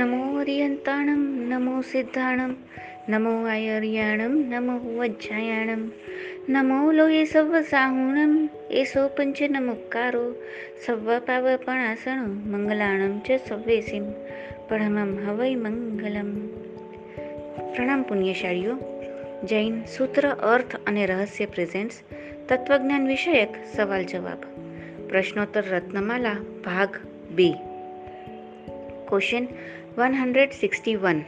નમો અરિયંતાણમ નમો સિદ્ધાણમ નમો આયર્યાણમ નમો વજ્જાયાણમ નમો લોહે serve સાહુણમ એસો પંચ નમુકારો સવ્વ પાવપણાસણો મંગલાણમ ચ સવ્વેસિમ પરમમ હવૈ મંગલમ પ્રણામ પુણ્યશાળીઓ જૈન સૂત્ર અર્થ અને રહસ્ય પ્રેઝેન્ટ્સ તત્વજ્ઞાન વિષયક સવાલ જવાબ પ્રશ્નોત્તર રત્નમાલા ભાગ બે question one hundred sixty one.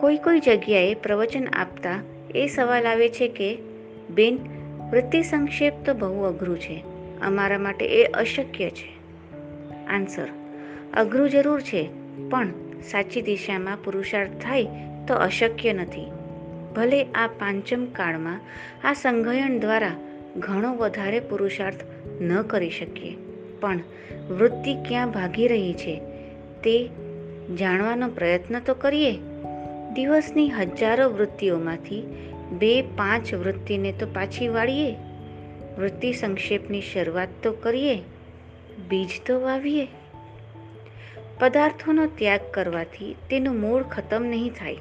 કોઈ કોઈ જગ્યાએ પ્રવચન આપતા એ સવાલ આવે છે કે, બેન, વૃત્તિ સંક્ષેપ તો બહુ અઘરું છે. અમારા માટે એ અશક્ય છે. આન્સર અઘરું જરૂર છે, પણ સાચી દિશામાં પુરુષાર્થ થાય તો અશક્ય નથી. ભલે આ પાંચમ કાળમાં આ સંઘયન દ્વારા ઘણો વધારે પુરુષાર્થ ન કરી શકીએ, પણ વૃત્તિ ક્યાં ભાગી રહી છે, તે જાણવાનો પ્રયત્ન તો કરીએ. દિવસની હજારો વૃત્તિઓમાંથી બે પાંચ વૃત્તિને તો પાછી વાળીએ. વૃત્તિ સંક્ષેપની શરૂઆત તો કરીએ. બીજ તો વાવીએ. પદાર્થોનો ત્યાગ કરવાથી તેનું મૂળ ખતમ નહીં થાય.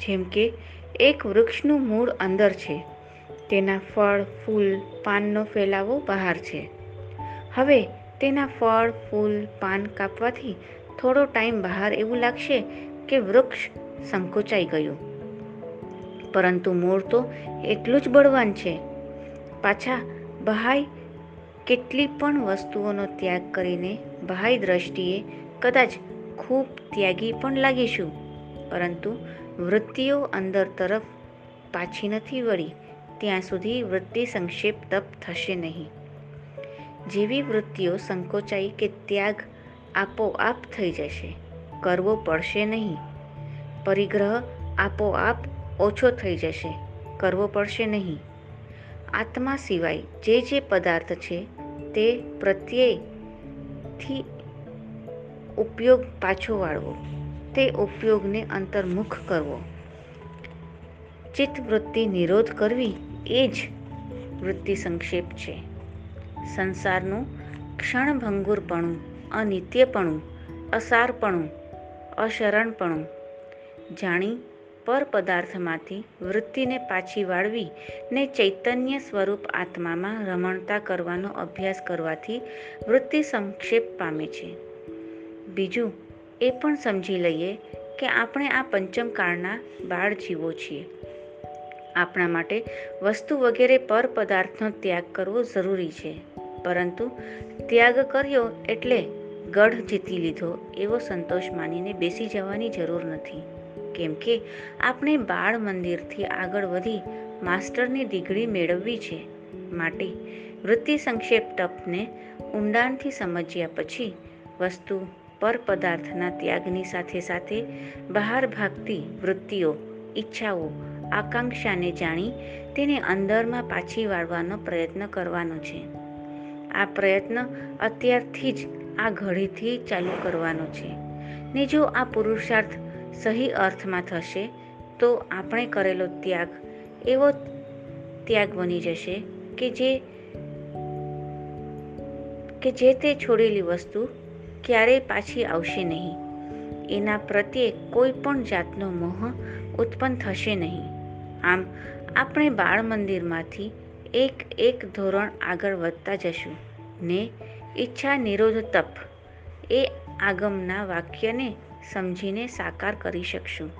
જેમ કે, એક વૃક્ષનું મૂળ અંદર છે. તેના ફળ, ફૂલ, પાનનો ફેલાવો બહાર છે. હવે તેના ફળ, ફૂલ, પાન કાપવાથી થોડો ટાઈમ બહાર એવું લાગશે કે વૃક્ષ સંકોચાઈ ગયું. પરંતુ મૂળ તો એટલું જ બળવાન છે. પાછા બહાઈ કેટલી પણ વસ્તુઓનો ત્યાગ કરીને બહાઈ દ્રષ્ટિએ કદાચ ખૂબ ત્યાગી પણ લાગીશું. પરંતુ વૃત્તિઓ અંદર તરફ પાછી નથી વળી. ત્યાં સુધી વૃત્તિ સંક્ષેપ તપ થશે નહીં. જેવી વૃત્તિઓ સંકોચાઈ કે ત્યાગ આપોઆપ થઈ જશે. કરવો પડશે નહીં. પરિગ્રહ આપોઆપ ઓછો થઈ જશે. કરવો પડશે નહીં. આત્મા સિવાય જે જે પદાર્થ છે તે પ્રત્યેથી ઉપયોગ પાછો વાળવો. તે ઉપયોગને અંતર્મુખ કરવો. ચિત્તવૃત્તિ નિરોધ કરવી એ જ વૃત્તિ સંક્ષેપ છે. સંસારનું ક્ષણભંગુરપણું અનિત્યપણું, અસારપણું, અશરણપણું. જાણી પર પદાર્થમાંથી વૃત્તિને પાછી વાળવી ને ચૈતન્ય સ્વરૂપ આત્મામાં રમણતા કરવાનો અભ્યાસ કરવાથી વૃત્તિ સંક્ષેપ પામે છે. બીજું, એ પણ સમજી લઈએ કે આપણે આ પંચમકાળના બાળ જીવો છીએ. આપણા માટે વસ્તુ વગેરે પર પદાર્થનો ત્યાગ કરવો જરૂરી છે. પરંતુ ત્યાગ કર્યો એટલે ગઢ જીતી લીધો એવો સંતોષ માનીને બેસી જવાની જરૂર નથી. કેમ કે આપણે બાળ મંદિરથી આગળ વધી માસ્ટરની ડિગ્રી મેળવવી છે. માટે વૃત્તિ સંક્ષેપ તપને ઊંડાણથી સમજ્યા પછી વસ્તુ પર પદાર્થના ત્યાગની સાથે સાથે બહાર ભાગતી વૃત્તિઓ, ઈચ્છાઓ, આકાંક્ષાને જાણી તેને અંદરમાં પાછી વાળવાનો પ્રયત્ન કરવાનો છે. આ પ્રયત્ન અત્યારથી જ આ ઘડીથી ચાલુ કરવાનો છે. ને જો આ પુરુષાર્થ સહી અર્થમાં થશે, તો આપણે કરેલો ત્યાગ એવો ત્યાગ બની જશે કે જે કે જે તે છોડેલી વસ્તુ ક્યારેય પાછી આવશે નહીં. એના પ્રત્યે કોઈ પણ જાતનો મોહ ઉત્પન્ન થશે નહીં. આમ, આપણે બાળ મંદિરમાંથી એક એક ધોરણ આગળ વધતા જશું. ને ઈચ્છા નિરોધ તપ. એ આગમના વાક્યને સમજીને સાકાર કરી શકશું.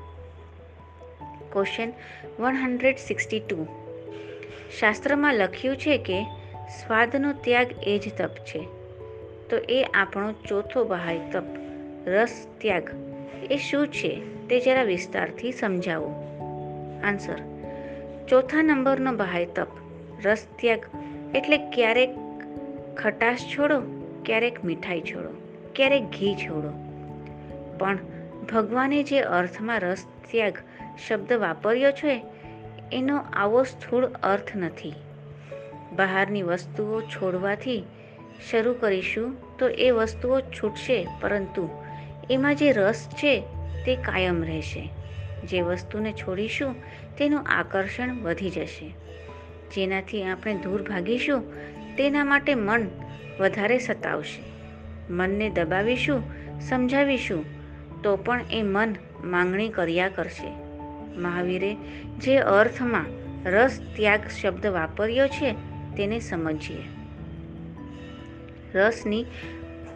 Question one hundred sixty two શાસ્ત્રમાં લખ્યું છે કે, સ્વાદનો ત્યાગ એ જ તપ છે. તો એ આપણો ચોથો બહાય તપ. રસ ત્યાગ. એ શું છે તે જરા વિસ્તારથી સમજાવો. આન્સર ચોથા નંબરનો બહાય તપ. રસ ત્યાગ. એટલે ક્યારેક ખટાશ છોડો, ક્યારેક મીઠાઈ છોડો, ક્યારેક ઘી છોડો. પણ ભગવાને જે અર્થમાં રસ ત્યાગ શબ્દ વાપર્યો છે, એનો આવો સ્થૂળ અર્થ નથી. બહારની વસ્તુઓ છોડવાથી શરૂ કરીશું તો એ વસ્તુઓ છૂટશે, પરંતુ એમાં જે રસ છે, તે કાયમ રહેશે. જે વસ્તુને છોડીશું, તેનું આકર્ષણ વધી જશે. જેનાથી આપણે દૂર ભાગીશું, તેના માટે મન વધારે સતાવશે. મનને દબાવીશું, સમજાવીશું, તો પણ એ મન માંગણી કર્યા કરશે. મહાવીરે જે અર્થમાં રસ ત્યાગ શબ્દ વાપર્યો છે, તેને સમજીએ. રસની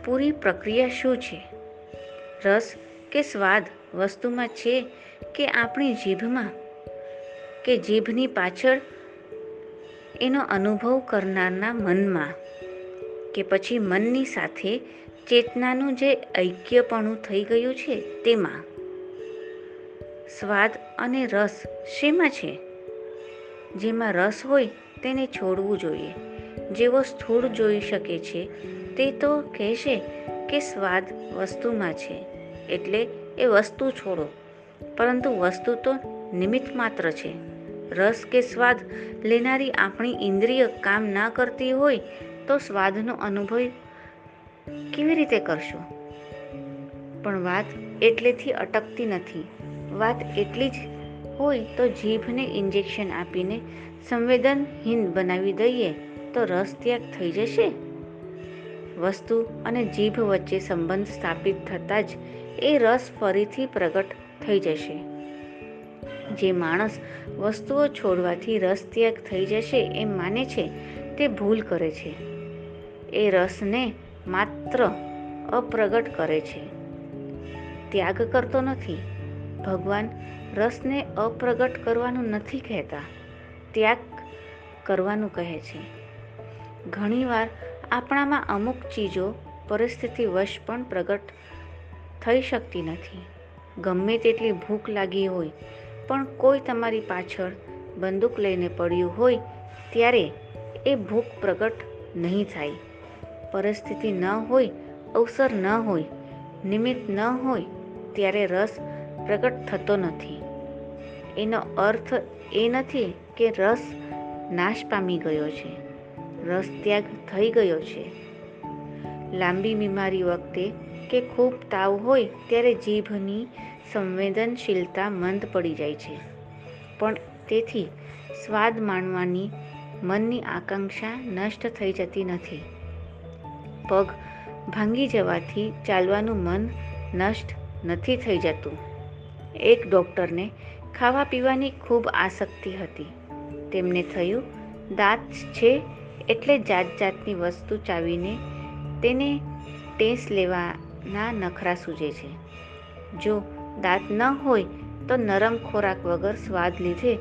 પૂરી પ્રક્રિયા શું છે? રસ કે સ્વાદ વસ્તુમાં છે કે આપણી જીભમાં? કે જીભની પાછળ એનો અનુભવ કરનારના મનમાં કે પછી મનની સાથે ચેતનાનું જે ઐક્યપણું થઈ ગયું છે તેમાં સ્વાદ અને રસ શેમાં છે? જેમાં રસ હોય તેને છોડવું જોઈએ. જેવો સ્થૂળ જોઈ શકે છે તે તો કહેશે કે સ્વાદ વસ્તુમાં છે, એટલે એ વસ્તુ છોડો. પરંતુ વસ્તુ તો નિમિત્ત માત્ર છે. રસ કે સ્વાદ લેનારી આપણી ઇન્દ્રિય કામ ના કરતી હોય તો સ્વાદનો અનુભવ કેવી રીતે કરશો? પણ વાત એટલેથી અટકતી નથી. વાત એટલી જ હોય તો જીભને ઇન્જેક્શન આપીને સંવેદનહીન બનાવી દઈએ તો રસ ત્યાગ થઈ જશે. વસ્તુ અને જીભ વચ્ચે સંબંધ સ્થાપિત થતાં જ એ રસ ફરીથી પ્રગટ થઈ જશે. જે માણસ વસ્તુઓ છોડવાથી રસ ત્યાગ થઈ જશે એમ માને છે, તે ભૂલ કરે છે. એ રસને માત્ર અપ્રગટ કરે છે. ત્યાગ કરતો નથી. ભગવાન રસને અપ્રગટ કરવાનું નથી કહેતા. ત્યાગ કરવાનું કહે છે. ઘણીવાર આપણામાં અમુક ચીજો પરિસ્થિતિ વશ પણ પ્રગટ થઈ શકતી નથી. ગમે તેટલી ભૂખ લાગી હોય પણ કોઈ તમારી પાછળ બંદૂક લઈને પડ્યું હોય ત્યારે એ ભૂખ પ્રગટ નહીં થાય. પરિસ્થિતિ ન હોય, અવસર ન હોય, નિમિત્ત ન હોય ત્યારે રસ પ્રગટ થતો નથી. એનો અર્થ એ નથી કે રસ નાશ પામી ગયો છે. રસ ત્યાગ થઈ ગયો છે. લાંબી બીમારી વખતે કે ખૂબ તાવ હોય ત્યારે જીભની સંવેદનશીલતા મંદ પડી જાય છે. પણ તેથી સ્વાદ માણવાની મનની આકાંક્ષા નષ્ટ થઈ જતી નથી. પગ ભાંગી જવાથી ચાલવાનું મન નષ્ટ નથી થઈ જતું. એક ડૉક્ટરને ખાવા પીવાની ખૂબ આસક્તિ હતી. તેમને થયું, દાંત છે એટલે જાત જાતની વસ્તુ ચાવીને તેને ટેસ લેવાના નખરા સૂજે છે. જો દાંત ન હોય તો નરમ ખોરાક વગર સ્વાદ લીધે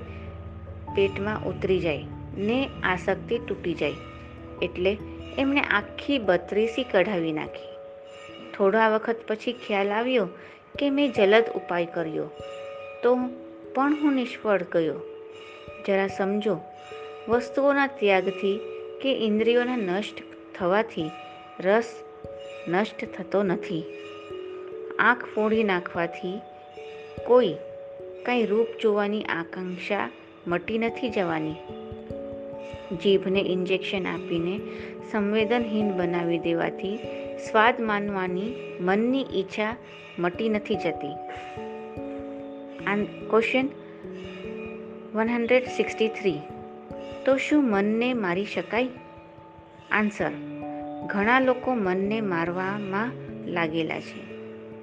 પેટમાં ઉતરી જાય, ને આસક્તિ તૂટી જાય. એટલે એમણે આખી બત્રીસી કઢાવી નાખી. થોડા વખત પછી ખ્યાલ આવ્યો કે મેં જલદ ઉપાય કર્યો. તો પણ હું નિષ્ફળ ગયો. જરા સમજો, વસ્તુઓના ત્યાગથી કે ઇન્દ્રિયોના નષ્ટ થવાથી રસ નષ્ટ થતો નથી. આંખ ફોડી નાખવાથી કોઈ કાંઈ રૂપ જોવાની આકાંક્ષા મટી નથી જવાની. જીભને ઇન્જેક્શન આપીને સંવેદનહીન બનાવી દેવાથી સ્વાદ માનવાની મનની ઈચ્છા મટી નથી જતી. Question one hundred sixty three તો શું મનને મારી શકાય? આન્સર ઘણા લોકો મનને મારવામાં લાગેલા છે.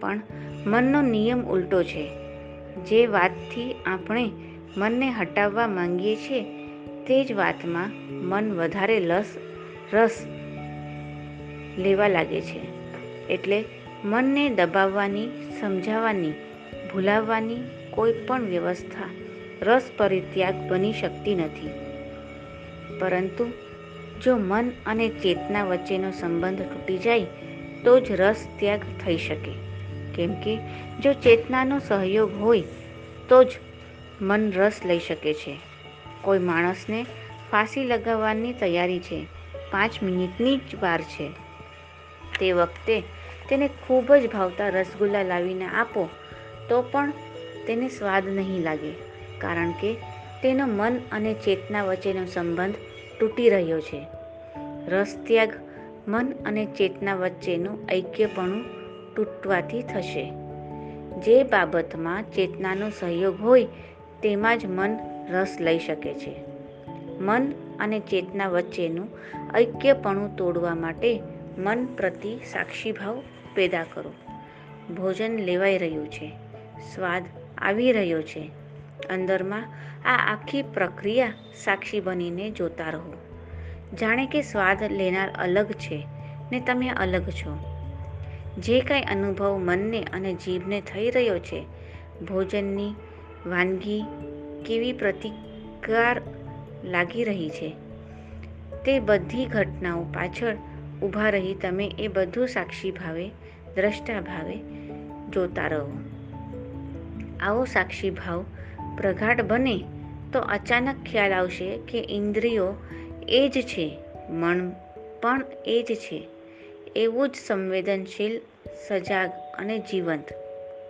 પણ મનનો નિયમ ઉલટો છે. જે વાતથી આપણે મનને હટાવવા માંગીએ છીએ, તે જ વાતમાં મન વધારે લસ, રસ લેવા લાગે છે. એટલે મનને દબાવવાની, સમજાવવાની, ભૂલાવવાની કોઈ પણ વ્યવસ્થા રસ પરિત્યાગ બની શકતી નથી. પરંતુ જો મન અને ચેતના વચ્ચેનો સંબંધ તૂટી જાય, તો જ રસ ત્યાગ થઈ શકે. કેમ કે જો ચેતનાનો સહયોગ હોય, તો જ મન રસ લઈ શકે છે. કોઈ માણસને ફાંસી લગાવવાની તૈયારી છે, પાંચ મિનિટની જ વાર છે. તે વખતે તેને ખૂબ જ ભાવતા રસગુલ્લા લાવીને આપો, તો પણ તેને સ્વાદ નહીં લાગે, કારણ કે તેનો મન અને ચેતના વચ્ચેનો સંબંધ તૂટી રહ્યો છે. રસ ત્યાગ મન અને ચેતના વચ્ચેનું ઐક્યપણું તૂટવાથી થશે. જે બાબતમાં ચેતનાનો સહયોગ હોય, તેમાં જ મન રસ લઈ શકે છે. મન અને ચેતના વચ્ચેનું ઐક્યપણું તોડવા માટે મન પ્રતિ સાક્ષીભાવ પેદા કરો. ભોજન લેવાઈ રહ્યું છે. સ્વાદ આવી રહ્યો છે. અંદરમાં આ આખી પ્રક્રિયા સાક્ષી બનીને જોતા રહો. જાણે કે સ્વાદ લેનાર અલગ છે ને તમે અલગ છો. જે કાંઈ અનુભવ મનને અને જીભને થઈ રહ્યો છે, ભોજનની વાનગી કેવી પ્રતિકાર લાગી રહી છે? તે બધી ઘટનાઓ પાછળ ઊભા રહી તમે એ બધું સાક્ષી ભાવે, દ્રષ્ટા ભાવે જોતા રહો. આવો સાક્ષી ભાવ પ્રગાઢ બને તો અચાનક ખ્યાલ આવશે કે ઇન્દ્રિયો એ જ છે, મન પણ એ જ છે. એવું જ સંવેદનશીલ, સજાગ અને જીવંત.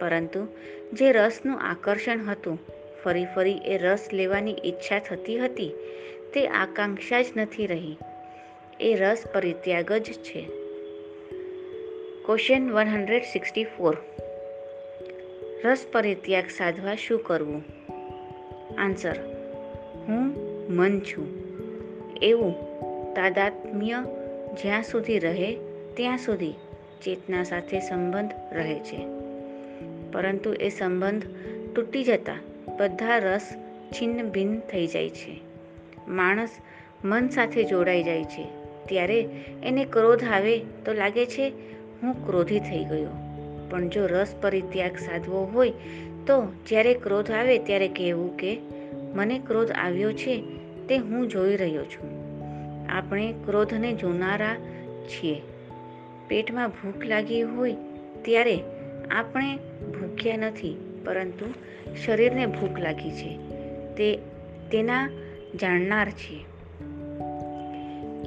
પરંતુ જે રસનું આકર્ષણ હતું, ફરી ફરી એ રસ લેવાની ઈચ્છા થતી હતી, તે આકાંક્ષા જ નથી રહી. એ રસ પરિત્યાગ જ છે. Question one hundred sixty four રસ પરિત્યાગ સાધવા શું કરવું? આન્સર હું મન છું. એવું તાદાત્મ્ય જ્યાં સુધી રહે ત્યાં સુધી ચેતના સાથે સંબંધ રહે છે. પરંતુ એ સંબંધ તૂટી જતા બધા રસ છિન્ન ભિન્ન થઈ જાય છે. માણસ મન સાથે જોડાઈ જાય છે. ત્યારે એને ક્રોધ આવે તો લાગે છે, હું ક્રોધી થઈ ગયો. પણ જો રસ પરિત્યાગ સાધવો હોય, તો જ્યારે ક્રોધ આવે ત્યારે કહેવું કે, મને ક્રોધ આવ્યો છે, તે હું જોઈ રહ્યો છું. આપણે ક્રોધને જોનારા છીએ. પેટમાં ભૂખ લાગી હોય ત્યારે આપણે ભૂખ્યા નથી, પરંતુ શરીરને ભૂખ લાગી છે. તે તેના જાણનાર છીએ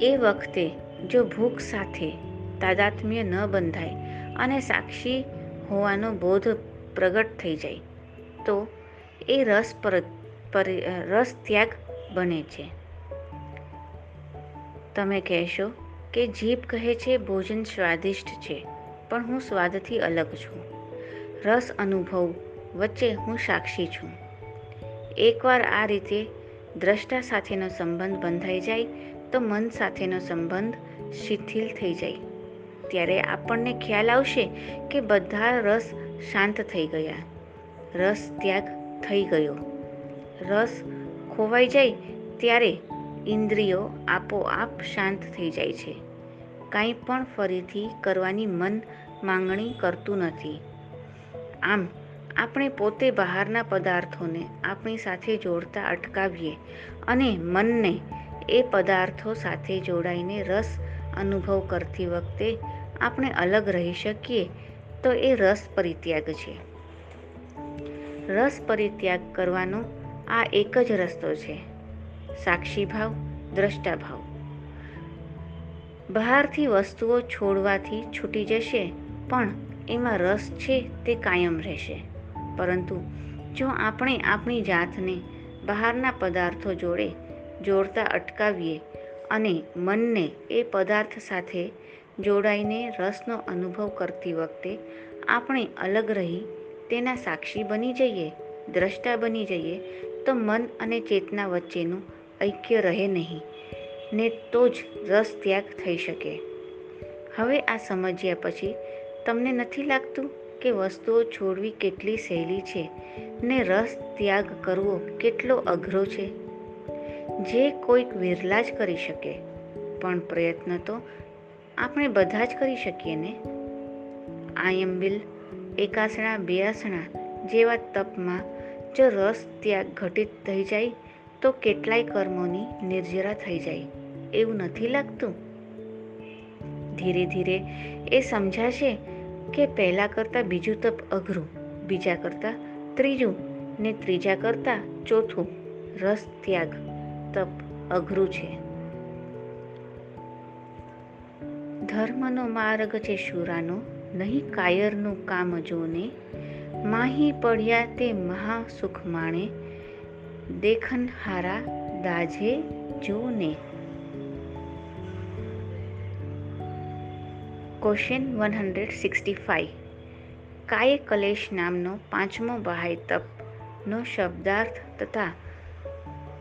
એ વખતે જો ભૂખ સાથે તાદાત્મ્ય ન બંધાય અને સાક્ષી હોવાનો બોધ પ્રગટ થઈ જાય, તો એ રસ પર રસ ત્યાગ બને છે. તમે કહેશો? કે જીભ કહે છે, ભોજન સ્વાદિષ્ટ છે, પણ હું સ્વાદથી અલગ છું. રસ અનુભવ વચ્ચે હું સાક્ષી છું. એકવાર આ રીતે દ્રષ્ટા સાથેનો સંબંધ બંધાઈ જાય, તો મન સાથેનો સંબંધ શિથિલ થઈ જાય. ત્યારે આપણને ખ્યાલ આવશે કે બધા રસ શાંત થઈ ગયા. રસ ત્યાગ થઈ ગયો. રસ ખોવાઈ જાય ત્યારે ઇન્દ્રિયો આપોઆપ શાંત થઈ જાય છે. કાંઈ પણ ફરીથી કરવાની મન માંગણી કરતું નથી. આમ, આપણે પોતે બહારના પદાર્થોને આપણી સાથે જોડતા અટકાવીએ અને મનને એ પદાર્થો સાથે જોડાઈને રસ અનુભવ કરતી વખતે આપણે અલગ રહી શકીએ તો એ રસ પરિત્યાગ છે. રસ પરિત્યાગ કરવાનો આ એક જ રસ્તો છે. સાક્ષી દ્રષ્ટાભાવ. બહારથી વસ્તુઓ છોડવાથી છૂટી જશે, પણ એમાં રસ છે તે કાયમ રહેશે. પરંતુ જો આપણે આપણી જાતને બહારના પદાર્થો જોડે જોડતા અટકાવીએ અને મનને એ પદાર્થ સાથે જોડાઈને રસનો અનુભવ કરતી વખતે આપણે અલગ રહી તેના સાક્ષી બની જઈએ, દ્રષ્ટા બની જઈએ, તો મન અને ચેતના વચ્ચેનું ઐક્ય રહે નહીં, ને તો જ રસ ત્યાગ થઈ શકે. હવે આ સમજ્યા પછી તમને નથી લાગતું કે વસ્તુઓ છોડવી કેટલી સહેલી છે, ને રસ ત્યાગ કરવો કેટલો અઘરો છે? જે કોઈક વિરલા જ કરી શકે, પણ પ્રયત્ન તો આપણે બધા જ કરી શકીએ ને? આયંબિલ, એકાસણા, બેઆસણા જેવા તપમાં જો રસ ત્યાગ ઘટિત થઈ જાય તો કેટલાય કર્મોની નિર્જરા થઈ જાય. એવું નથી લાગતું? ધીરે ધીરે એ સમજાશે કે પહેલાં કરતાં બીજું તપ અઘરું, બીજા કરતાં ત્રીજું ને ત્રીજા કરતાં ચોથું રસ ત્યાગ, તપ અઘરું છે. ધર્મનો માર્ગ છે શુરાનો, નહીં કાયરનું કામ જોને, માહી પડ્યા તે મહાસુખ માણે દેખન હારા દાજે જોને. Question one hundred sixty five કાય કલેશ નામનો પાંચમો બહાય તપનો શબ્દાર્થ તથા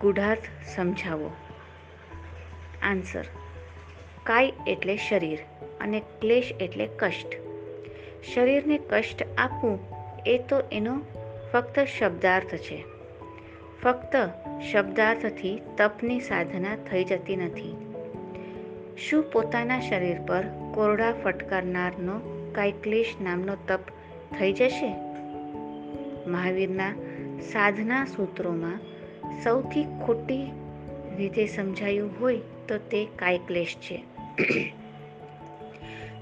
ગુઢાર્થ સમજાવો? આન્સર કાય એટલે શરીર અને ક્લેશ એટલે કષ્ટ. શરીરને કષ્ટ આપવું એ તો એનો ફક્ત શબ્દાર્થ છે. ફક્ત શબ્દાર્થથી તપની સાધના થઈ જતી નથી. શું પોતાના શરીર પર કોરડા ફટકારનારનો કાયક્લેશ નામનો તપ થઈ જશે? મહાવીરના સાધના સૂત્રોમાં સૌથી ખોટી રીતે સમજાયું હોય તો તે કાયક્લેશ છે.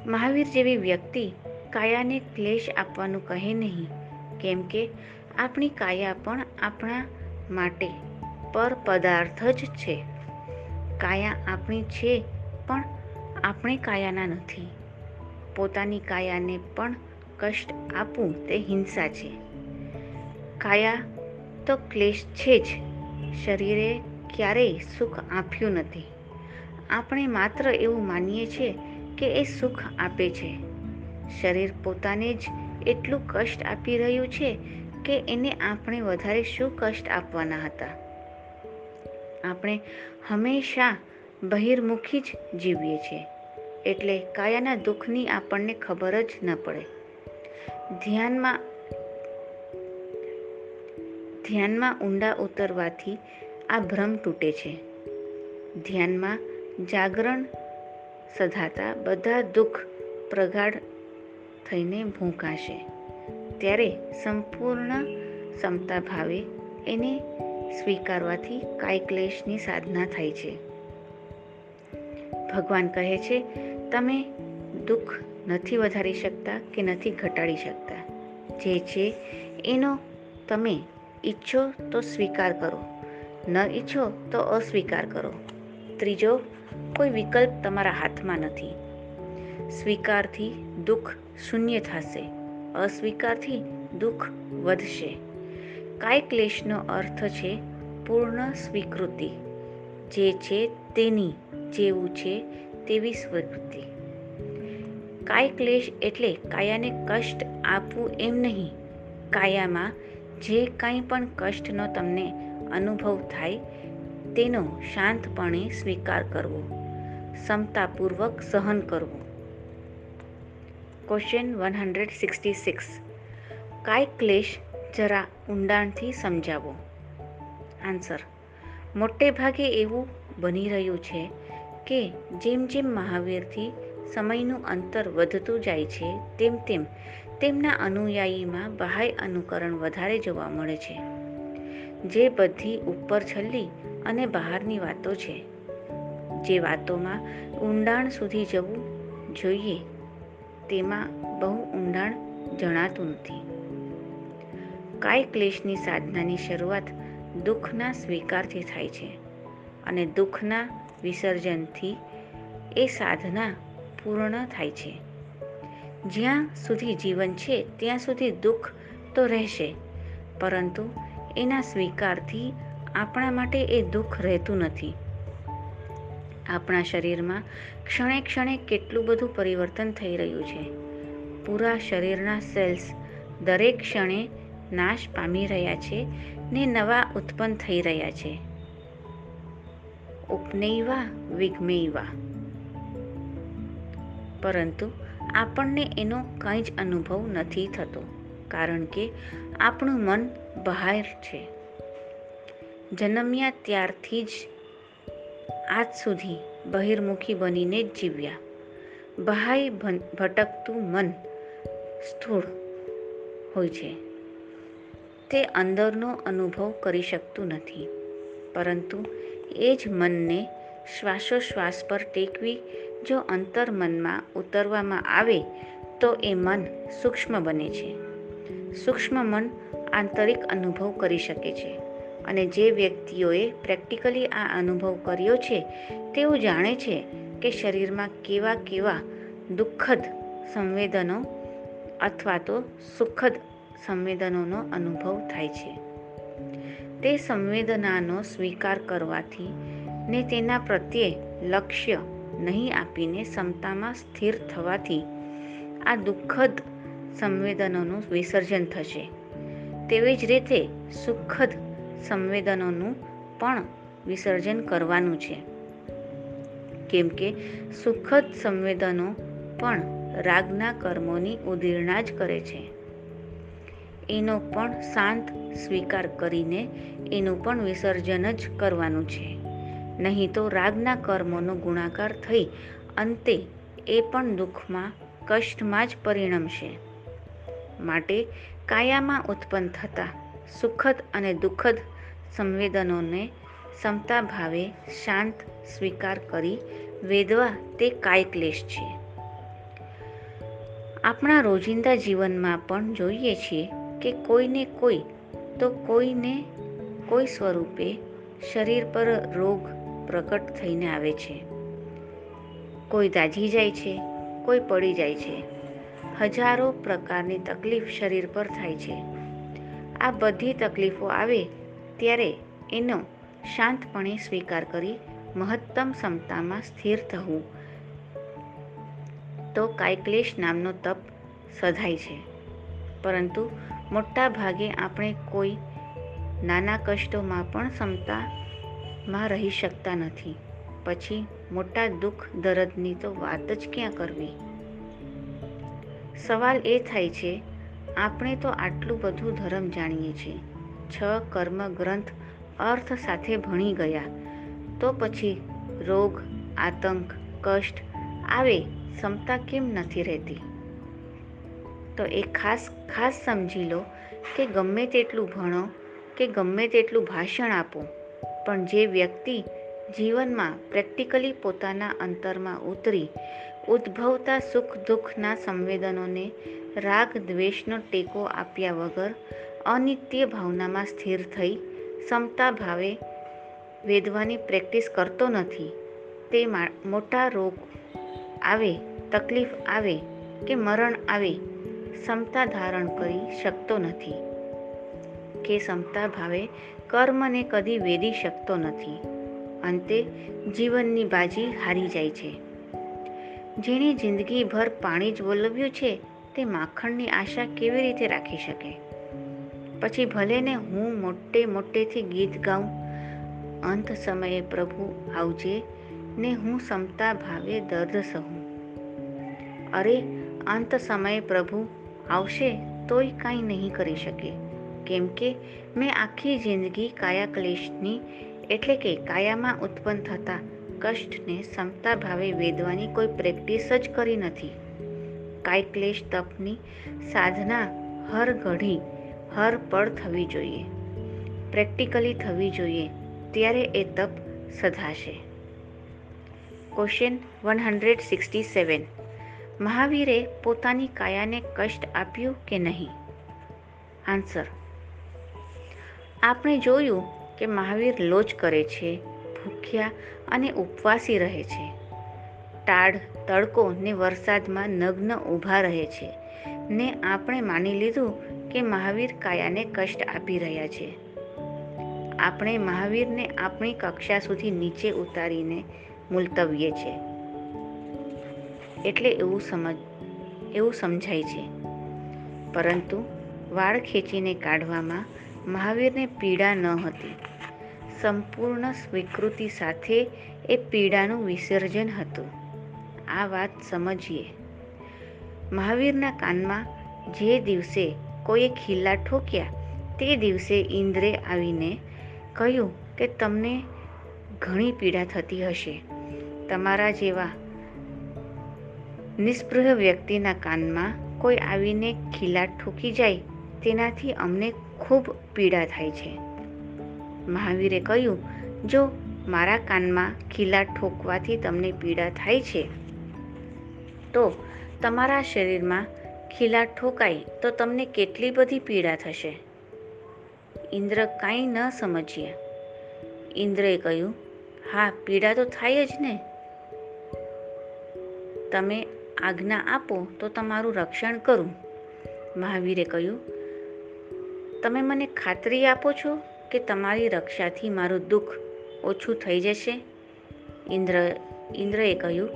મહાવીર જેવી વ્યક્તિ કાયાને ક્લેશ આપવાનું કહે નહીં, કેમ કે આપણી કાયા પણ આપણા માટે પર પદાર્થ જ છે. કાયા આપણી છે, પણ આપણે કાયાના નથી. પોતાની કાયાને પણ કષ્ટ આપવું તે હિંસા છે. કાયા તો ક્લેશ છે જ. શરીરે ક્યારેય સુખ આપ્યું નથી. આપણે માત્ર એવું માનીએ છીએ કે એ સુખ આપે છે. શરીર પોતાને જ એટલું કષ્ટ આપી રહ્યું છે કે એને આપણે વધારે શું કષ્ટ આપવાના હતા? આપણે હંમેશા બહિર્મુખી જ જીવીએ છીએ. એટલે કાયાના દુઃખની આપણને ખબર જ ન પડે. ધ્યાનમાં ધ્યાનમાં ઊંડા ઉતરવાથી આ ભ્રમ તૂટે છે. ધ્યાનમાં જાગરણ સધાતા બધા દુઃખ પ્રગાઢ થઈને ભૂંકાશે. ત્યારે સંપૂર્ણ ક્ષમતા ભાવે એને સ્વીકારવાથી કાયક્લેશની સાધના થાય છે. ભગવાન કહે છે, તમે દુઃખ નથી વધારી શકતા કે નથી ઘટાડી શકતા. જે છે, એનો તમે ઈચ્છો તો સ્વીકાર કરો. ન ઈચ્છો તો અસ્વીકાર કરો. ત્રીજો, કોઈ વિકલ્પ તમારા હાથમાં નથી. સ્વીકારથી દુઃખ શૂન્ય થશે. અસ્વીકારથી દુઃખ વધશે. કાય ક્લેશનો અર્થ છે પૂર્ણ સ્વીકૃતિ, જે છે તેની જેવું છે તેવી સ્વીકૃતિ. કાય ક્લેશ એટલે કાયાને કષ્ટ આપવું એમ નહીં. કાયામાં જે કંઈ પણ કષ્ટનો તમને અનુભવ થાય, તેનો શાંતપણે સ્વીકાર કરવો, ક્ષમતાપૂર્વક સહન કરવું. Question one hundred sixty six કાય ક્લેશ જરા ઊંડાણથી સમજાવો. આન્સર મોટે ભાગે એવું બની રહ્યું છે કે જેમ જેમ મહાવીરથી સમયનું અંતર વધતું જાય છે, તેમ તેમ તેમના અનુયાયીમાં બાહ્ય અનુકરણ વધારે જોવા મળે છે. જે બધી ઉપર છલ્લી અને બહારની વાતો છે. જે વાતોમાં ઊંડાણ સુધી જવું જોઈએ તેમાં બહુ ઊંડાણ જણાતું નથી. કાય ક્લેશની સાધનાની શરૂઆત દુઃખના સ્વીકારથી થાય છે અને દુઃખના વિસર્જનથી એ સાધના પૂર્ણ થાય છે. જ્યાં સુધી જીવન છે, ત્યાં સુધી દુઃખ તો રહેશે, પરંતુ એના સ્વીકારથી આપણા માટે એ દુઃખ રહેતું નથી. આપણા શરીરમાં ક્ષણે ક્ષણે કેટલું બધું પરિવર્તન થઈ રહ્યું છે. પૂરા શરીરના સેલ્સ દરેક ક્ષણે નાશ પામી રહ્યા છે ને નવા ઉત્પન્ન થઈ રહ્યા છે. ઉપનૈવા વિઘ્મેયવા પરંતુ આપણને એનો કંઈ જ અનુભવ નથી થતો, કારણ કે આપણું મન બહાર છે. જન્મ્યા ત્યારથી જ આજ સુધી બહિર્મુખી બનીને જ જીવ્યા. બહાઈ ભટકતું મન સ્થૂળ હોય છે. તે અંદરનો અનુભવ કરી શકતું નથી. પરંતુ એ જ મનને શ્વાસોશ્વાસ પર ટેકવી, જો અંતર મનમાં ઉતરવામાં આવે, તો એ મન સૂક્ષ્મ બને છે. સૂક્ષ્મ મન આંતરિક અનુભવ કરી શકે છે. અને જે વ્યક્તિઓએ પ્રેક્ટિકલી આ અનુભવ કર્યો છે, તેઓ જાણે છે કે શરીરમાં કેવા કેવા દુઃખદ સંવેદનો અથવા તો સુખદ સંવેદનોનો અનુભવ થાય છે. તે સંવેદનાનો સ્વીકાર કરવાથી ને તેના પ્રત્યે લક્ષ્ય નહીં આપીને ક્ષમતામાં સ્થિર થવાથી આ દુઃખદ સંવેદનોનું વિસર્જન થશે. તેવી જ રીતે સુખદ સંવેદનોનું પણ વિસર્જન કરવાનું છે. કેમ કે સુખદ સંવેદનો પણ રાગના કર્મોની ઉદીર્ણા જ કરે છે. એનો પણ શાંત સ્વીકાર કરીને એનું પણ વિસર્જન જ કરવાનું છે. નહીં તો રાગના કર્મોનો ગુણાકાર થઈ અંતે એ પણ દુઃખમાં, કષ્ટમાં જ પરિણમશે. માટે કાયામાં ઉત્પન્ન થતા સુખદ અને દુઃખદ સંવેદનોને સમતા ભાવે શાંત સ્વીકાર કરી વેદવા તે કાયક્લેશ છે. આપણા રોજિંદા જીવનમાં પણ જોઈએ છીએ કે કોઈને કોઈ, તો કોઈને કોઈ સ્વરૂપે શરીર પર રોગ પ્રકટ થઈને આવે છે. કોઈ દાઝી જાય છે, કોઈ પડી જાય છે. હજારો પ્રકારની તકલીફ શરીર પર થાય છે. આ બધી તકલીફો આવે ત્યારે એનો શાંતપણે સ્વીકાર કરી મહત્તમ ક્ષમતામાં સ્થિર થવું. તો કાયક્લેશ નામનો તપ સધાય છે. પરંતુ મોટા ભાગે આપણે કોઈ નાના કષ્ટોમાં પણ ક્ષમતામાં રહી શકતા નથી. પછી મોટા દુઃખ દરદની તો વાત જ ક્યાં કરવી? સવાલ એ થાય છે આપણે તો આટલું બધું ધર્મ જાણીએ છીએ. છ કર્મ ગ્રંથ અર્થ સાથે ભણી ગયા. તો પછી રોગ, આતંક, કષ્ટ આવે, ક્ષમતા કેમ નથી રહેતી? તો એ ખાસ ખાસ સમજી લો કે ગમે તેટલું ભણો, કે ગમે તેટલું ભાષણ આપો, પણ જે વ્યક્તિ જીવનમાં પ્રેક્ટિકલી પોતાના અંતરમાં ઉતરી, ઉદ્ભવતા સુખ દુઃખના સંવેદનોને રાગ દ્વેષનો ટેકો આપ્યા વગર અનિત્ય ભાવનામાં સ્થિર થઈ સમતા ભાવે વેદવાની પ્રેક્ટિસ કરતો નથી. તે મોટા રોગ આવે, તકલીફ આવે કે મરણ આવે, સમતા ધારણ કરી શકતો નથી કે સમતા ભાવે કર્મને કદી વેદી શકતો નથી. અંતે જીવનની બાજી હારી જાય છે. જેણે જિંદગીભર પાણી જ વલવ્યું છે તે માખણની આશા કેવી રીતે રાખી શકે? પછી ભલે ને હું મોટે મોટેથી ગીત ગાઉં, અંત સમયે પ્રભુ આવજે ને હું સમતા ભાવે દર્દ સહું. અરે, અંત સમયે પ્રભુ આવશે તોય કાંઈ નહીં કરી શકે. કેમ કે મેં આખી જિંદગી કાયા ક્લેશની એટલે કે કાયામાં ઉત્પન્ન થતા કષ્ટને સમતા ભાવે વેદવાની કોઈ પ્રેક્ટિસ જ કરી નથી. કાયક્લેશ તપની સાધના હર ઘડી, હર પળ થવી જોઈએ. પ્રેક્ટિકલી થવી જોઈએ, ત્યારે એ તપ સધાશે. Question one hundred sixty seven મહાવીરે પોતાની કાયાને કષ્ટ આપ્યું કે નહીં? આન્સર આપણે જોયું કે મહાવીર લોચ કરે છે, ભૂખ્યા અને ઉપવાસી રહે છે. ટાઢ તડકો ને વરસાદમાં નગ્ન ઊભા રહે છે. ને આપણે માની લીધું કે મહાવીર કાયાને કષ્ટ આપી રહ્યા છે. આપણે મહાવીરને આપણી કક્ષા સુધી નીચે ઉતારીને મુલતવીએ છે. એટલે એવું સમજ, એવું સમજાય છે. પરંતુ વાળ ખેંચીને કાઢવામાં મહાવીરને પીડા ન હતી. સંપૂર્ણ સ્વીકૃતિ સાથે એ પીડાનું વિસર્જન હતું. આ વાત સમજીએ. મહાવીરના કાનમાં જે દિવસે કોઈએ ખીલા ઠોક્યા, તે દિવસે ઇન્દ્રે આવીને કહ્યું કે તમને ઘણી પીડા થતી હશે. તમારા જેવા નિસ્પૃહ વ્યક્તિના કાનમાં કોઈ આવીને ખીલા ઠોકી જાય, તેનાથી અમને ખૂબ પીડા થાય છે. મહાવીરે કહ્યું, જો મારા કાનમાં ખીલા ઠોકવાથી તમને પીડા થાય છે તો તમારા શરીરમાં ખીલા ઠોકાય તો તમને કેટલી બધી પીડા થશે? ઇન્દ્ર કાંઈ ન સમજ્યા. ઇન્દ્રએ કહ્યું, હા, પીડા તો થાય જ ને. તમે આજ્ઞા આપો તો તમારું રક્ષણ કરું. મહાવીરે કહ્યું, તમે મને ખાતરી આપો છો કે તમારી રક્ષાથી મારું દુઃખ ઓછું થઈ જશે? ઇન્દ્ર, ઇન્દ્રએ કહ્યું,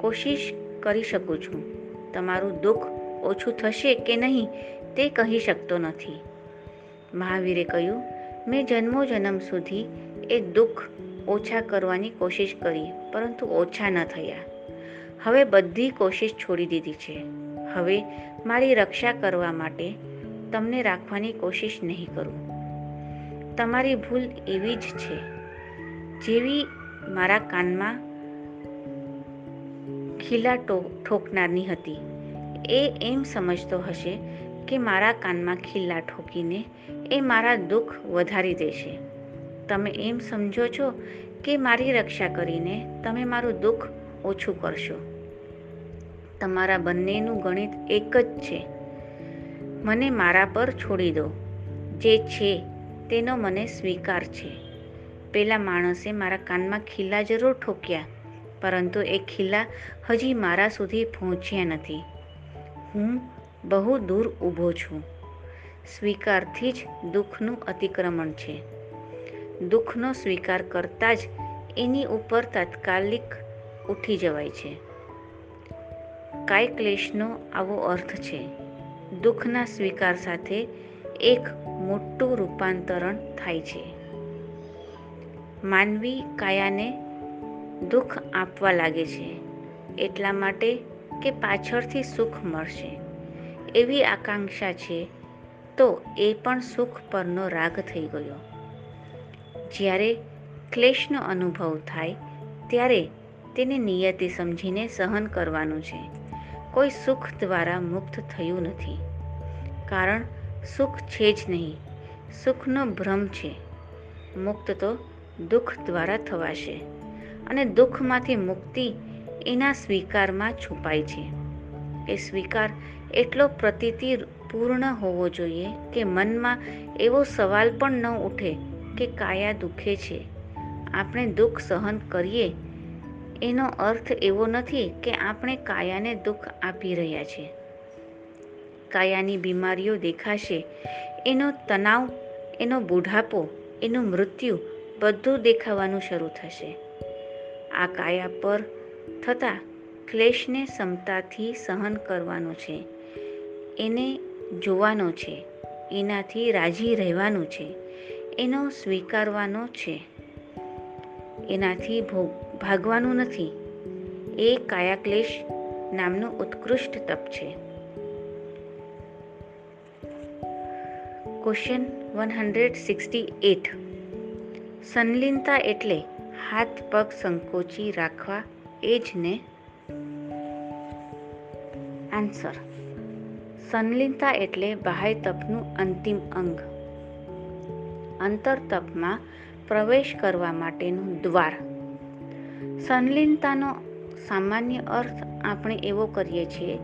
કોશિશ કરી શકું છું. તમારું દુઃખ ઓછું થશે કે નહીં તે કહી શકતો નથી. મહાવીરે કહ્યું, મેં જન્મો જન્મ સુધી એ દુઃખ ઓછા કરવાની કોશિશ કરી, પરંતુ ઓછા ન થયા. હવે બધી કોશિશ છોડી દીધી છે. હવે મારી રક્ષા કરવા માટે તમને રાખવાની કોશિશ નહીં કરું. તમારી ભૂલ એવી જ છે. જેવી મારા કાનમાં ખીલા ઠોકનારની હતી. એ એમ સમજતો હશે કે મારા કાનમાં ખીલ્લા ઠોકીને એ મારા દુઃખ વધારી દેશે. તમે એમ સમજો છો કે મારી રક્ષા કરીને તમે મારું દુઃખ ઓછું કરશો. તમારા બંનેનું ગણિત એક જ છે. મને મારા પર છોડી દો. જે છે તેનો મને સ્વીકાર છે. પેલા માણસે મારા કાનમાં ખીલ્લા જરૂર ઠોક્યા. પરંતુ એ ખિલ્લા હજી મારા સુધી પહોંચ્યા નથી. હું બહુ દૂર ઊભો છું. સ્વીકારથી જ દુઃખનું અતિક્રમણ છે. દુઃખનો સ્વીકાર કરતાં જ એની ઉપર તાત્કાલિક ઉઠી જવાય છે. કાય ક્લેશનો આવો અર્થ છે. દુઃખના સ્વીકાર સાથે એક મોટું રૂપાંતરણ થાય છે. માનવી કાયાને દુઃખ આપવા લાગે છે, એટલા માટે કે પાછળથી સુખ મળશે. એવી આકાંક્ષા છે, તો એ પણ સુખ પરનો રાગ થઈ ગયો. જ્યારે ક્લેશનો અનુભવ થાય, ત્યારે તેને નિયતિ સમજીને સહન કરવાનું છે. કોઈ સુખ દ્વારા મુક્ત થયું નથી. કારણ સુખ છે જ નહીં, સુખનો ભ્રમ છે. મુક્ત તો દુઃખ દ્વારા થવાશે. અને દુઃખમાંથી મુક્તિ એના સ્વીકારમાં છુપાય છે. એ સ્વીકાર એટલો પ્રતીતિ પૂર્ણ હોવો જોઈએ કે મનમાં એવો સવાલ પણ ન ઉઠે કે કાયા દુખે છે. આપણે દુઃખ સહન કરીએ, એનો અર્થ એવો નથી કે આપણે કાયાને દુઃખ આપી રહ્યા છીએ. કાયાની બીમારીઓ દેખાશે, એનો તણાવ, એનો બુઢાપો, એનું મૃત્યુ બધું દેખાવાનું શરૂ થશે. આ કાયા પર થતા ક્લેશને ક્ષમતાથી સહન કરવાનો છે. એને જોવાનો છે. એનાથી રાજી રહેવાનું છે. એનો સ્વીકારવાનો છે. એનાથી ભાગવાનું નથી. એ કાયાક્લેશ નામનો ઉત્કૃષ્ટ તપ છે. Question one hundred sixty eight સંલિનતા એટલે હાથ પગ સંકોચી રાખવા, એ જ ને? આન્સર સંલિનતા એટલે બાહ્ય તપનું અંતિમ અંગ. અંતર તપમાં પ્રવેશ કરવા માટેનું દ્વાર. સંલિનતાનો સામાન્ય અર્થ આપણે એવો કરીએ છીએ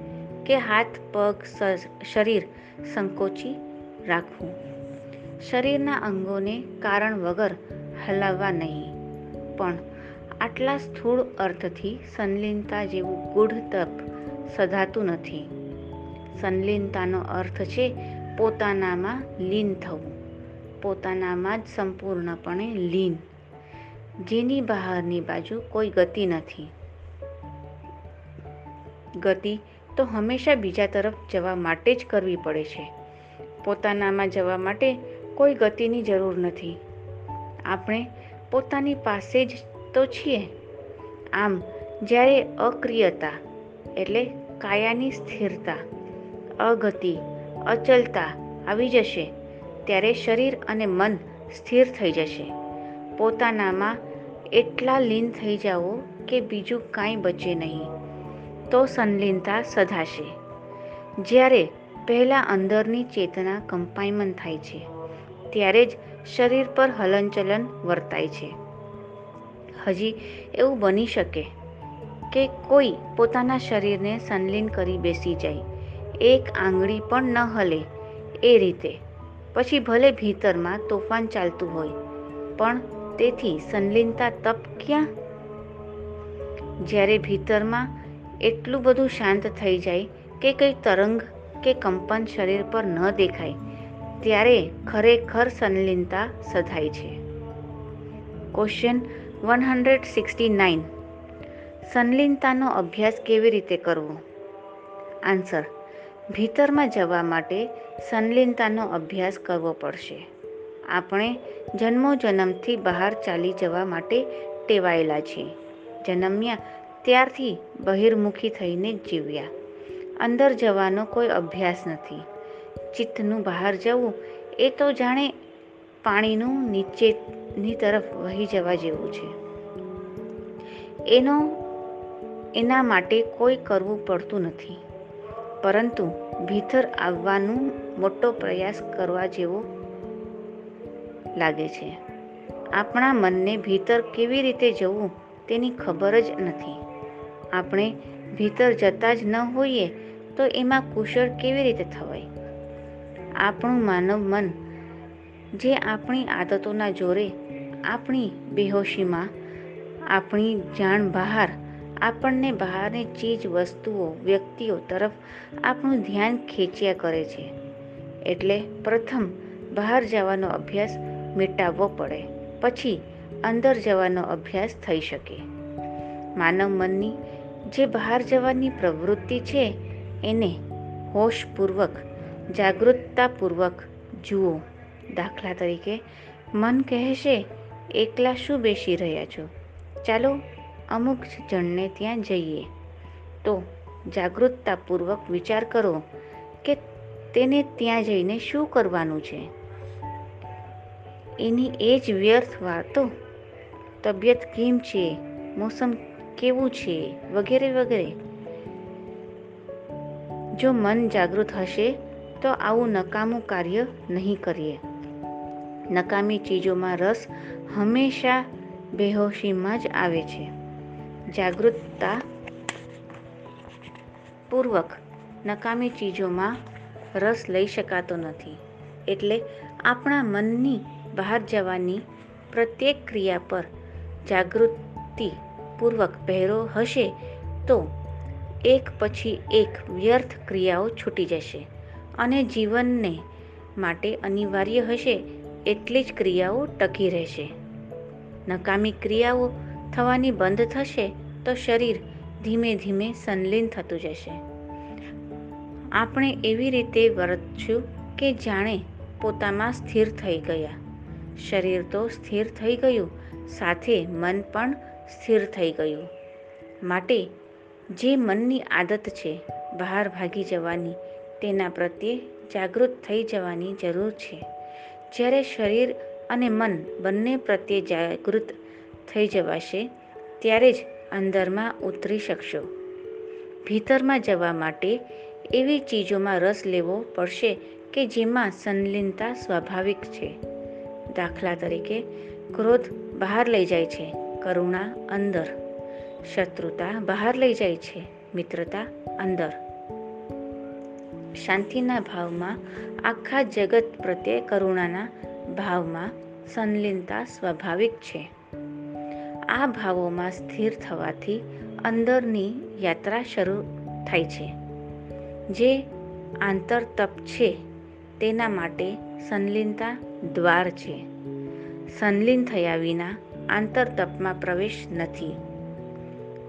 કે હાથ, પગ શરીર સંકોચી રાખવું. શરીરના અંગોને કારણ વગર હલાવવા નહીં. પણ આટલા સ્થૂળ અર્થથી સંલિનતા જેવું ગૂઢ તપ સધાતું નથી. સંલિનતાનો અર્થ છે પોતાનામાં લીન થવું. પોતાનામાં જ સંપૂર્ણપણે લીન. જેની બહારની બાજુ કોઈ ગતિ નથી. ગતિ તો હંમેશા બીજા તરફ જવા માટે જ કરવી પડે છે. પોતાનામાં જવા માટે કોઈ ગતિની જરૂર નથી. આપણે પોતાની પાસે જ તો છીએ. આમ, જ્યારે અક્રિયતા એટલે કાયાની સ્થિરતા, અગતિ, અચલતા આવી જશે, ત્યારે શરીર અને મન સ્થિર થઈ જશે. પોતાનામાં એટલા લીન થઈ જાઓ કે બીજું કાંઈ બચે નહીં. તો સંલીનતા સધાશે. જ્યારે પહેલાં અંદરની ચેતના કંપાયમન થાય છે. ત્યારે જ શરીર પર હલનચલન વર્તાય છે. હજી એવું બની શકે કે કોઈ પોતાના શરીરને સંલીન કરી બેસી જાય, એક આંગળી પણ ન હલે એ રીતે. પછી ભલે ભીતરમાં તોફાન ચાલતું હોય, પણ તેથી સંલીનતા તપ ક્યાં? જ્યારે ભીતરમાં એટલું બધું શાંત થઈ જાય કે કંઈ તરંગ કે કંપન શરીર પર ન દેખાય ત્યારે ખરેખર સંલિનતા સધાય છે. Question one hundred sixty nine સંલિનતાનો અભ્યાસ કેવી રીતે કરવો? આન્સર ભીતરમાં જવા માટે સંલિનતાનો અભ્યાસ કરવો પડશે. આપણે જન્મો જન્મથી બહાર ચાલી જવા માટે ટેવાયેલા છીએ. જન્મ્યા ત્યારથી બહિર્મુખી થઈને જીવ્યા. અંદર જવાનો કોઈ અભ્યાસ નથી. ચિત્તનું બહાર જવું, એ તો જાણે પાણીનું નીચેની તરફ વહી જવા જેવું છે. એનો, એના માટે કોઈ કરવું પડતું નથી. પરંતુ ભીતર આવવાનું મોટો પ્રયાસ કરવા જેવો લાગે છે. આપણા મનને ભીતર કેવી રીતે જવું તેની ખબર જ નથી. આપણે ભીતર જતા જ ન હોઈએ તો એમાં કુશળ કેવી રીતે થવાય? આપણું માનવ મન, જે આપણી આદતોના જોરે, આપણી બેહોશીમાં, આપણી જાણ બહાર, આપણને બહારની ચીજ, વસ્તુઓ, વ્યક્તિઓ તરફ આપણું ધ્યાન ખેંચ્યા કરે છે. એટલે પ્રથમ બહાર જવાનો અભ્યાસ મિટાવવો પડે, પછી અંદર જવાનો અભ્યાસ થઈ શકે. માનવ મનની જે બહાર જવાની પ્રવૃત્તિ છે, એને હોશપૂર્વક જાગૃતતાપૂર્વક જુઓ. દાખલા તરીકે, મન કહેશે એકલા શું બેસી રહ્યા છો? ચાલો અમુક જણને ત્યાં જઈએ. તો જાગૃતતાપૂર્વક વિચાર કરો કે તેને ત્યાં જઈને શું કરવાનું છે. એની એ જ વ્યર્થ વાતો, તબિયત કેમ છે, મોસમ કેવું છે, વગેરે વગેરે. જો મન જાગૃત હશે તો આવું નકામું કાર્ય નહીં કરીએ. નકામી ચીજોમાં રસ હંમેશા બેહોશીમાં જ આવે છે. જાગૃતતા પૂર્વક નકામી ચીજોમાં રસ લઈ શકાતો નથી. એટલે આપણા મનની બહાર જવાની પ્રત્યેક ક્રિયા પર જાગૃતિ પૂર્વક પહેરો હશે તો એક પછી એક વ્યર્થ ક્રિયાઓ છૂટી જશે. અને જીવનને માટે અનિવાર્ય હશે એટલી જ ક્રિયાઓ ટકી રહેશે. નકામી ક્રિયાઓ થવાની બંધ થશે તો શરીર ધીમે ધીમે સંલીન થતું જશે. આપણે એવી રીતે વર્તશું કે જાણે પોતામાં સ્થિર થઈ ગયા. શરીર તો સ્થિર થઈ ગયું, સાથે મન પણ સ્થિર થઈ ગયું. માટે જે મનની આદત છે, બહાર ભાગી જવાની તેના પ્રત્યે જાગૃત થઈ જવાની જરૂર છે. જ્યારે શરીર અને મન બંને પ્રત્યે જાગૃત થઈ જવાશે, ત્યારે જ અંદરમાં ઉતરી શકશો. ભીતરમાં જવા માટે એવી ચીજોમાં રસ લેવો પડશે કે જેમાં સંલિનતા સ્વાભાવિક છે. દાખલા તરીકે, ક્રોધ બહાર લઈ જાય છે, કરુણા અંદર. શત્રુતા બહાર લઈ જાય છે, મિત્રતા અંદર. શાંતિના ભાવમાં, આખા જગત પ્રત્યે કરુણાના ભાવમાં સંલિનતા સ્વાભાવિક છે. આ ભાવોમાં સ્થિર થવાથી અંદરની યાત્રા શરૂ થાય છે. જે આંતર તપ છે, તેના માટે સંલિનતા દ્વાર છે. સંલિન થયા વિના આંતર તપમાં પ્રવેશ નથી.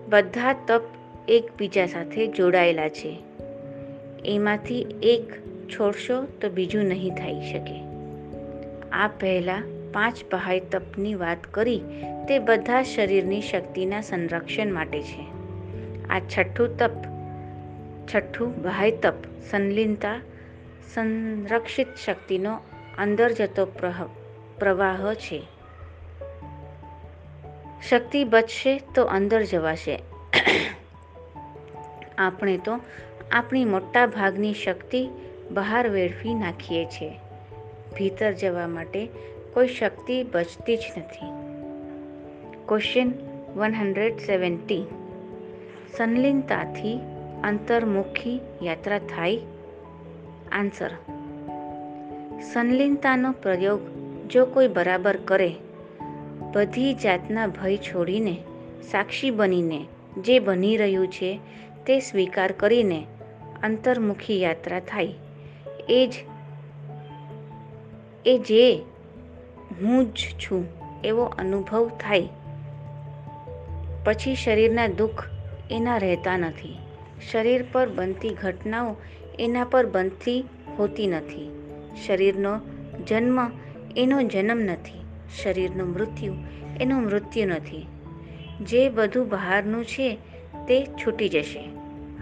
બધા તપ એકબીજા સાથે જોડાયેલા છે. એમાંથી એક છોડશો તો બીજું નહીં થઈ શકે. આ પહેલાં પાંચ પહાય તપની વાત કરી, તે બધા શરીરની શક્તિના સંરક્ષણ માટે છે. આ છઠ્ઠું તપ, છઠ્ઠું બહાય તપ, સંલીનતા, સંરક્ષિત શક્તિનો અંદર જતો પ્રવાહ છે. શક્તિ બચશે તો અંદર જવાશે. આપણે તો આપણી મોટા ભાગની શક્તિ બહાર વેડફી નાખીએ છીએ ભીતર જવા માટે કોઈ શક્તિ બચતી જ નથી. ક્વેશ્ચન વન હંડ્રેડ સેવન્ટી સંલિનતાથી અંતર્મુખી યાત્રા થાય? આન્સર સંલિનતાનો પ્રયોગ જો કોઈ બરાબર કરે, બધી જાતના ભય છોડીને, સાક્ષી બનીને, જે બની રહ્યું છે, તે સ્વીકાર કરીને અંતર્મુખી યાત્રા થાય. એ જ, એ જે હું જ છું, એવો અનુભવ થાય. પછી શરીરના દુઃખ એના રહેતા નથી. શરીર પર બનતી ઘટનાઓ એના પર બનતી હોતી નથી. શરીરનો જન્મ એનો જન્મ નથી. શરીરનું મૃત્યુ એનું મૃત્યુ નથી. જે બધું બહારનું છે તે છૂટી જશે.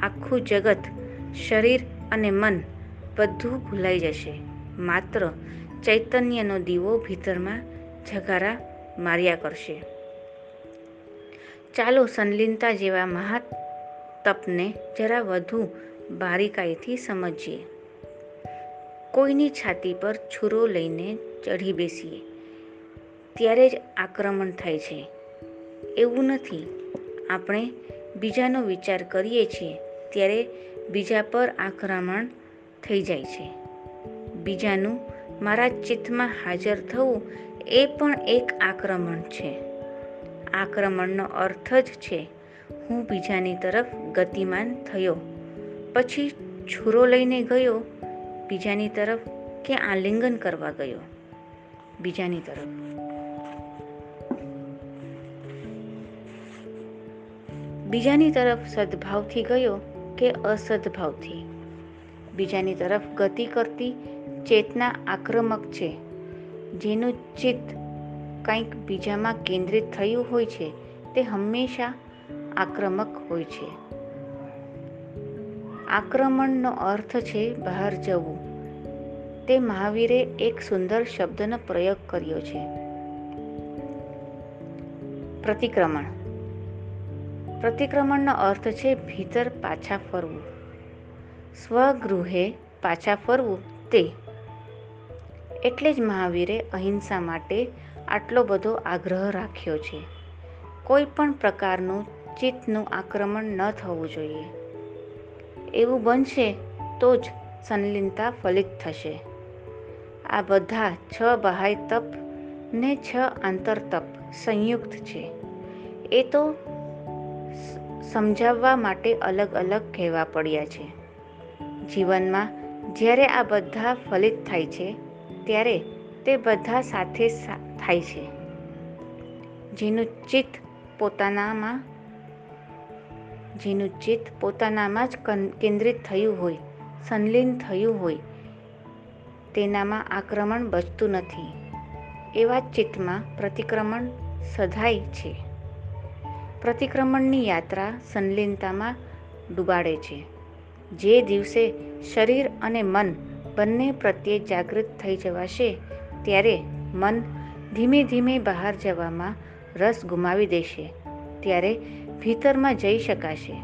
આખું જગત શરીર અને મન બધું ભૂલાઈ જશે. માત્ર ચૈતન્યનો દીવો ભીતરમાં જગારા માર્યા કરશે. ચાલો સંલિનતા જેવા મહા તપને જરા વધુ બારીકાઈથી સમજીએ. કોઈની છાતી પર છુરો લઈને ચઢી બેસીએ. ત્યારે જ આક્રમણ થાય છે. એવું નથી. આપણે બીજાનો વિચાર કરીએ છીએ. ત્યારે બીજા પર આક્રમણ થઈ જાય છે. બીજાનું મારા ચિત્તમાં હાજર થવું એ પણ એક આક્રમણ છે. આક્રમણનો અર્થ જ છે, હું બીજાની તરફ ગતિમાન થયો. પછી છુરો લઈને ગયો, બીજાની તરફ કે આલિંગન કરવા ગયો. બીજાની તરફ. બીજાની તરફ સદભાવથી ગયો કે અસદભાવથી. બીજાની તરફ ગતિ કરતી ચેતના આક્રમક છે, જેનું ચિત્ત કંઈક બીજામાં કેન્દ્રિત થયું હોય છે, તે હંમેશા આક્રમક હોય છે. આક્રમણનો અર્થ છે બહાર જવું. તે મહાવીરે એક સુંદર શબ્દનો પ્રયોગ કર્યો છે. પ્રતિક્રમણ. પ્રતિક્રમણનો અર્થ છે ભીતર પાછા ફરવું. સ્વગૃહે પાછા ફરવું તે. એટલે જ મહાવીરે અહિંસા માટે આટલો બધો આગ્રહ રાખ્યો છે. કોઈ પણ પ્રકારનું ચિત્તનું આક્રમણ ન થવું જોઈએ. એવું બનશે તો જ સંલિનતા ફલિત થશે. આ બધા છ બહાય તપ ને છ આંતર તપ સંયુક્ત છે. એ તો સમજાવવા માટે અલગ અલગ કહેવા પડ્યા છે. જીવનમાં જ્યારે આ બધા ફલિત થાય છે, ત્યારે તે બધા સાથે થાય છે. જેનું ચિત્ત પોતાનામાં, જેનું ચિત્ત પોતાનામાં જ કેન્દ્રિત થયું હોય, સંલિન થયું હોય, તેનામાં આક્રમણ બચતું નથી. એવા ચિત્તમાં પ્રતિક્રમણ સધાય છે. પ્રતિક્રમણની યાત્રા સંલિનતામાં ડૂબાડે છે. જે દિવસે શરીર અને મન બંને પ્રત્યે જાગૃત થઈ જવાશે, ત્યારે મન ધીમે ધીમે બહાર જવામાં રસ ગુમાવી દેશે, ત્યારે ભીતરમાં જઈ શકાશે.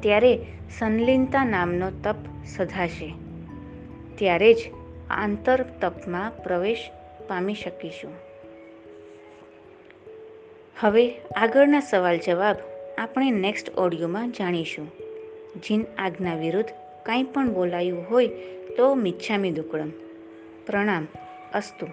ત્યારે સંલિનતા નામનો તપ સધાશે. ત્યારે જ આંતર તપમાં પ્રવેશ પામી શકીશું. હવે આગળના સવાલ જવાબ આપણે નેક્સ્ટ ઓડિયોમાં જાણીશું. જીન આજ્ઞા વિરુદ્ધ કાંઈ પણ બોલાયું હોય તો મિચ્છામી દુક્કડમ પ્રણામ, અસ્તુ.